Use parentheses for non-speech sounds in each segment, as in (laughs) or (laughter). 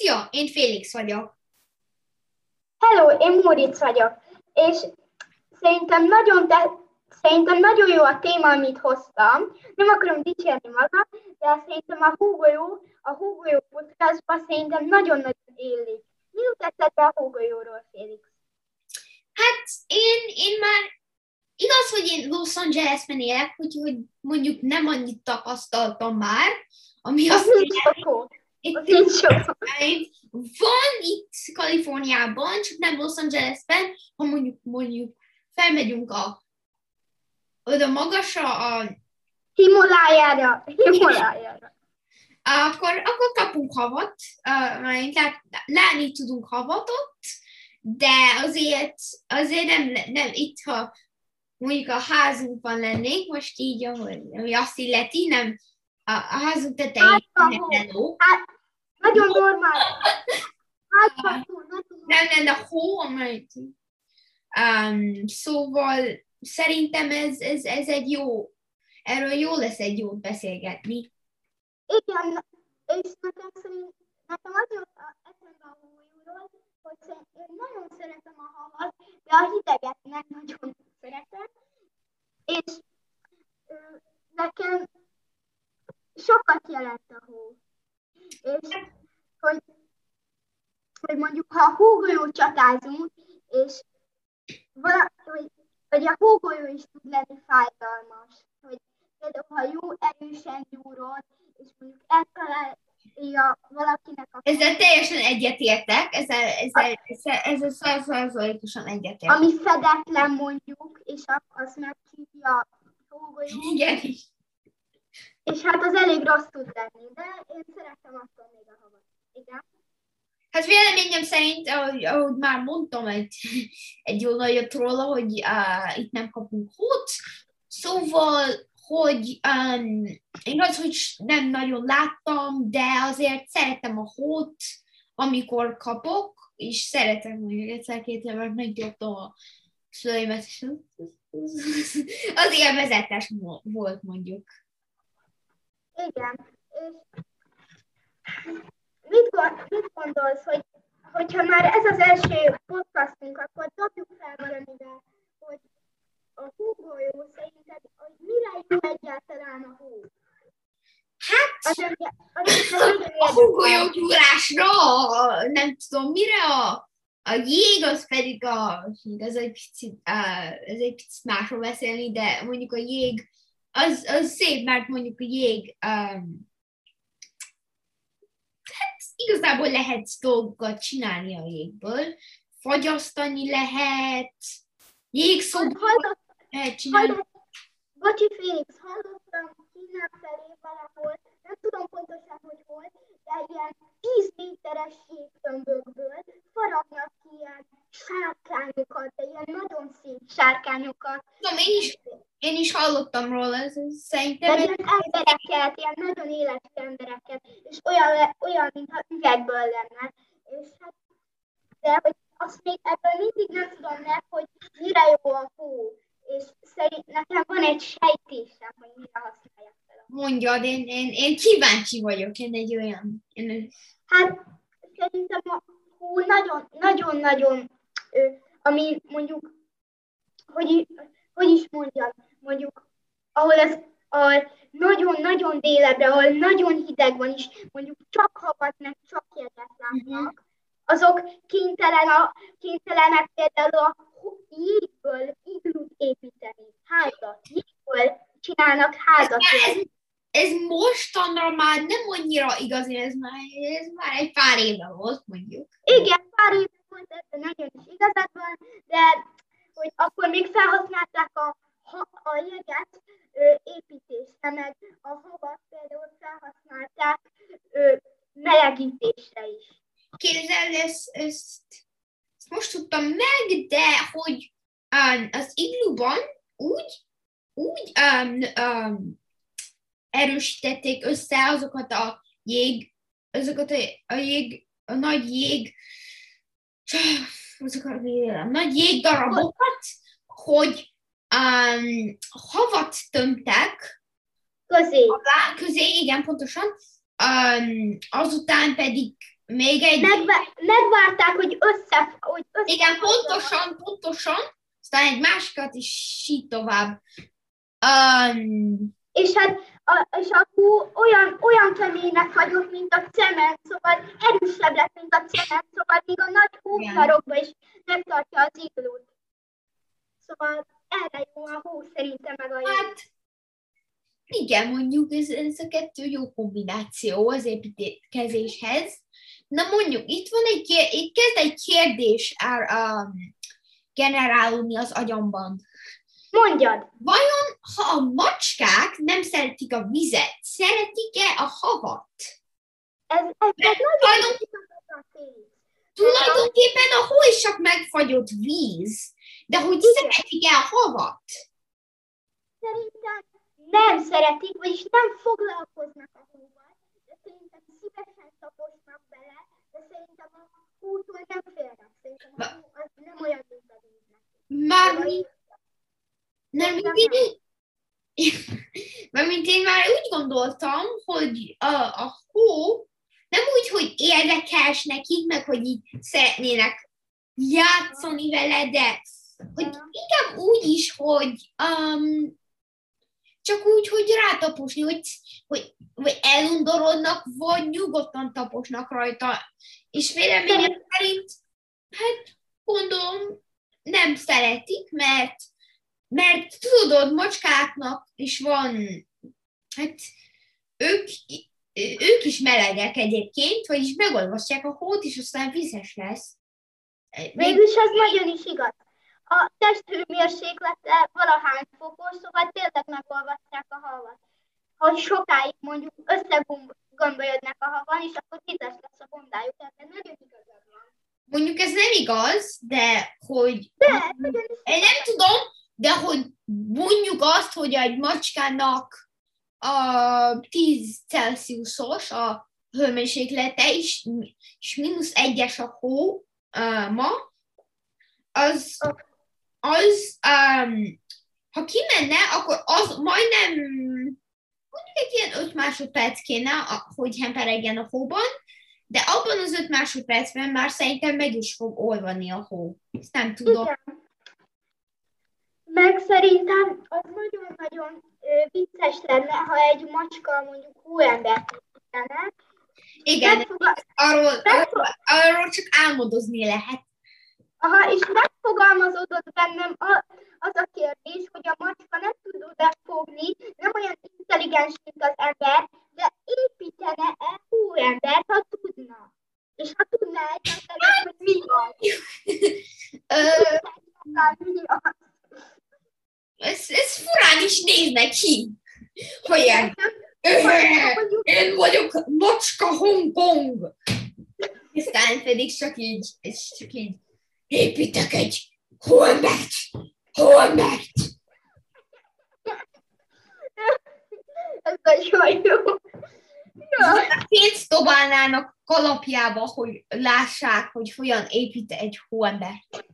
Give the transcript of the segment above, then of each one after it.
Szia, én Félix vagyok. Hello, én Móricz vagyok. És szerintem nagyon, de, szerintem nagyon jó a téma, amit hoztam. Nem akarom dicsérni magam, de szerintem a Húgolyó, a Húgolyó podcastban szerintem nagyon-nagyon élik. Mi jut eszedbe a Húgolyóról, Félix? Hát én, én már igaz, hogy én Los Angelesben élek, úgyhogy mondjuk nem annyit tapasztaltam már, ami Az azt nincs Az nincs. Van itt Kaliforniában, csak nem Los Angelesben, ha mondjuk, mondjuk felmegyünk a oda magasra, a, Himalájára. Himalájára. (laughs) akkor, akkor kapunk havat, uh, lát, látni tudunk havatot, de azért, azért nem, nem itt, ha mondjuk a házunkban lennénk, most így, ahogy, ahogy azt illeti, nem a, a házunk tetején hó. Hát, nagyon normális. Hát, nem lenne hó, amelyet um, szóval szerintem ez, ez, ez egy jó, erről jó lesz egy jót beszélgetni. Igen, és nekem szerint, nekem az jut a- eszembe a hólyúról, hogy én nagyon szeretem a havat, de a hideget nem nagyon szeretem, és ö, nekem sokat jelent a hó. És hogy, hogy mondjuk, ha a hógolyó csatázunk, és vala, hogy, hogy a hógolyó is tud lenni fájdalmas, hogy például, ha jó erősen gyúrod, és mondjuk eltalálja valakinek a Ezzel teljesen egyetértek, ezzel, ezzel, ezzel, ezzel százszázalékosan egyetértek. ami fedetlen mondjuk, és a- az megcsípja a hógolyó, Igen, és hát az elég rossz tud lenni, de én szeretem attól még a havat. Igen. Hát véleményem szerint, ahogy, ahogy már mondtam egy, egy jó nagyot róla, hogy uh, itt nem kapunk hót, szóval, hogy um, igaz, hogy nem nagyon láttam, de azért szeretem a hót, amikor kapok, és szeretem mondjuk egyszer-két évet meggyógtam a szüleimet, és az élvezetes volt mondjuk. Igen. És mit, gond, mit gondolsz, hogy hogyha már ez az első podcastunk, akkor dobjuk fel valamivel, hogy a hógolyó szerinted, hogy mire jó egyáltalán a hó? Hát, Az az engem nagyon a érdekel. hógolyógyúrásra, nem tudom mire, a, a jég az pedig a, ez egy picit, uh, ez egy picit másról beszélni, de mondjuk a jég, az, az szép, mert mondjuk a jég, um, hát igazából lehet dolgokat csinálni a jégből, fagyasztani lehet, jégszobát lehet csinálni. bocsi Félix, hallottam Kínán felé valahol, nem tudom pontosan, hogy hol, de ilyen 10 méteres jégtömbökből faragnak ki ilyen sárkányokat, de ilyen nagyon szép sárkányokat. Tudom, én is, én is hallottam róla, ez, ez De szerintem ez, ilyen embereket, ilyen nagyon éles embereket, és olyan, olyan mintha üvegből lenne. És hát, de hogy azt még ebből mindig nem tudom meg, hogy mire jó a hó. És szerint nekem van egy sejtésem, hogy mire használják fel mondjad, én, én, én kíváncsi vagyok, én egy olyan, én egy, Hát szerintem a hó nagyon, nagyon-nagyon, ö, ami mondjuk, hogy, hogy is mondjam, mondjuk, ahol ez a nagyon-nagyon délebre, ahol nagyon hideg van is, mondjuk csak havat, meg csak jeget látnak, azok kénytelen a, kénytelenek például a jégből iglut építeni, házat, jégből csinálnak házat. ez, ez mostanra már nem annyira igazi, ez már, ez már egy pár éve volt, mondjuk. Igen, pár év volt ebben nagyon is igazad van, de hogy akkor még felhasználták a, ha, a jeget ö, építésre, meg a havat például felhasználták ö, melegítésre is. Képzeld, ezt, ezt, ezt most tudtam meg, de hogy um, az igluban úgy, úgy um, um, erősítették össze azokat a jég, azokat a, a jég, a nagy jég, azokat a nagy jégdarabokat, hogy um, havat tömtek Közé. alá, közé, igen, pontosan, um, azután pedig még egy... Megve- megvárták, hogy össze... Hogy össze Igen, pontosan, pontosan. Aztán egy másikat is így tovább. Um, És hát a, és a hú olyan, olyan keménynek vagyok, mint a cement, szóval erősebb lett, mint a cement, szóval még a nagy hófarokba is megtartja az iglót. Szóval erre jó a hó szerintem meg a jég. hát, igen, mondjuk ez, ez a kettő jó kombináció az építkezéshez. Na mondjuk, itt van egy, itt kezd egy kérdés á- um, generálódni az agyamban. Mondjad! Vajon, ha a macskák nem szeretik a vizet, szeretik-e a havat? Ez, ez, ez nagyon tulajdonképpen a hó is csak megfagyott víz, de hogy Igen. szeretik-e a havat? Szerintem nem szeretik, vagyis nem foglalkoznak a hóval, de szerintem szívesen taposnak bele, de szerintem a hótól nem félnek. Szerintem a hó az nem olyan, mint a víznek. Már mi, nem, mint én, (laughs) mert mint én már úgy gondoltam, hogy a, a hó nem úgy, hogy érdekes nekik, meg hogy így szeretnének játszani vele, de hogy inkább úgy is, hogy um, csak úgy, hogy rátaposni, hogy, hogy vagy elundorodnak, vagy nyugodtan taposnak rajta. És véleményem szerint, hát gondolom, nem szeretik, mert, mert tudod, macskáknak is van, hát ők, ők is melegek egyébként, vagyis megolvasztják a hót, és aztán vizes lesz. Végülis az nagyon is igaz. A testhőmérséklete valahány fokos, szóval tényleg megolvasztják a havat. Ha sokáig mondjuk összegömbölyödnek a havan, és akkor vizes lesz a bondájuk, tehát nagyon igazad van. mondjuk ez nem igaz, de hogy De, Én nem tudom, de hogy mondjuk azt, hogy egy macskának a 10 Celsiusos a hőmérséklete, és, és mínusz egyes a hó uh, ma, az, az um, ha kimenne, akkor az majdnem mondjuk egy ilyen 5 másodperc kéne, hogy hemperegjen a hóban, de abban az 5 másodpercben már szerintem meg is fog olvani a hó. Ezt nem tudom. Igen. Meg szerintem az nagyon-nagyon vicces lenne, ha egy macska mondjuk hóembert építene. Igen, Megfoga- arról, arról, arról csak álmodozni lehet. Aha, és megfogalmazódott bennem a, az a kérdés, hogy a macska nem tud oda fogni, nem olyan intelligens, mint az ember, de építene-e hóembert, ha tudna? És ha tudná egyáltalán, hogy mi van? Ez, ez furán is néz neki. Hogy én vagyok macska Hongkong. Aztán pedig csak így, és csak így építek egy holmert, holmert. Ez nagyon jó. Ja. Pénzt dobálnának kalapjába, hogy lássák, hogy hogyan épít egy hóembert.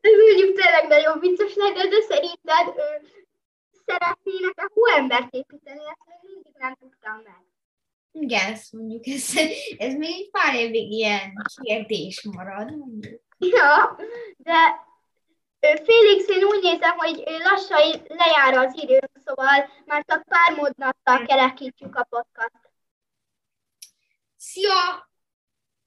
Ez mondjuk tényleg nagyon vicces lenne, de szerinted ő, szeretnének a hóembert építeni, ezt még mindig nem tudtam meg. Igen, ezt mondjuk, ez, ez még egy pár évig ilyen kérdés marad. Mondjuk. Ja, de Félix, én úgy nézem, hogy lassan lejár az időnk, szóval már csak pár módnattal kerekítjük a podcast. Szia!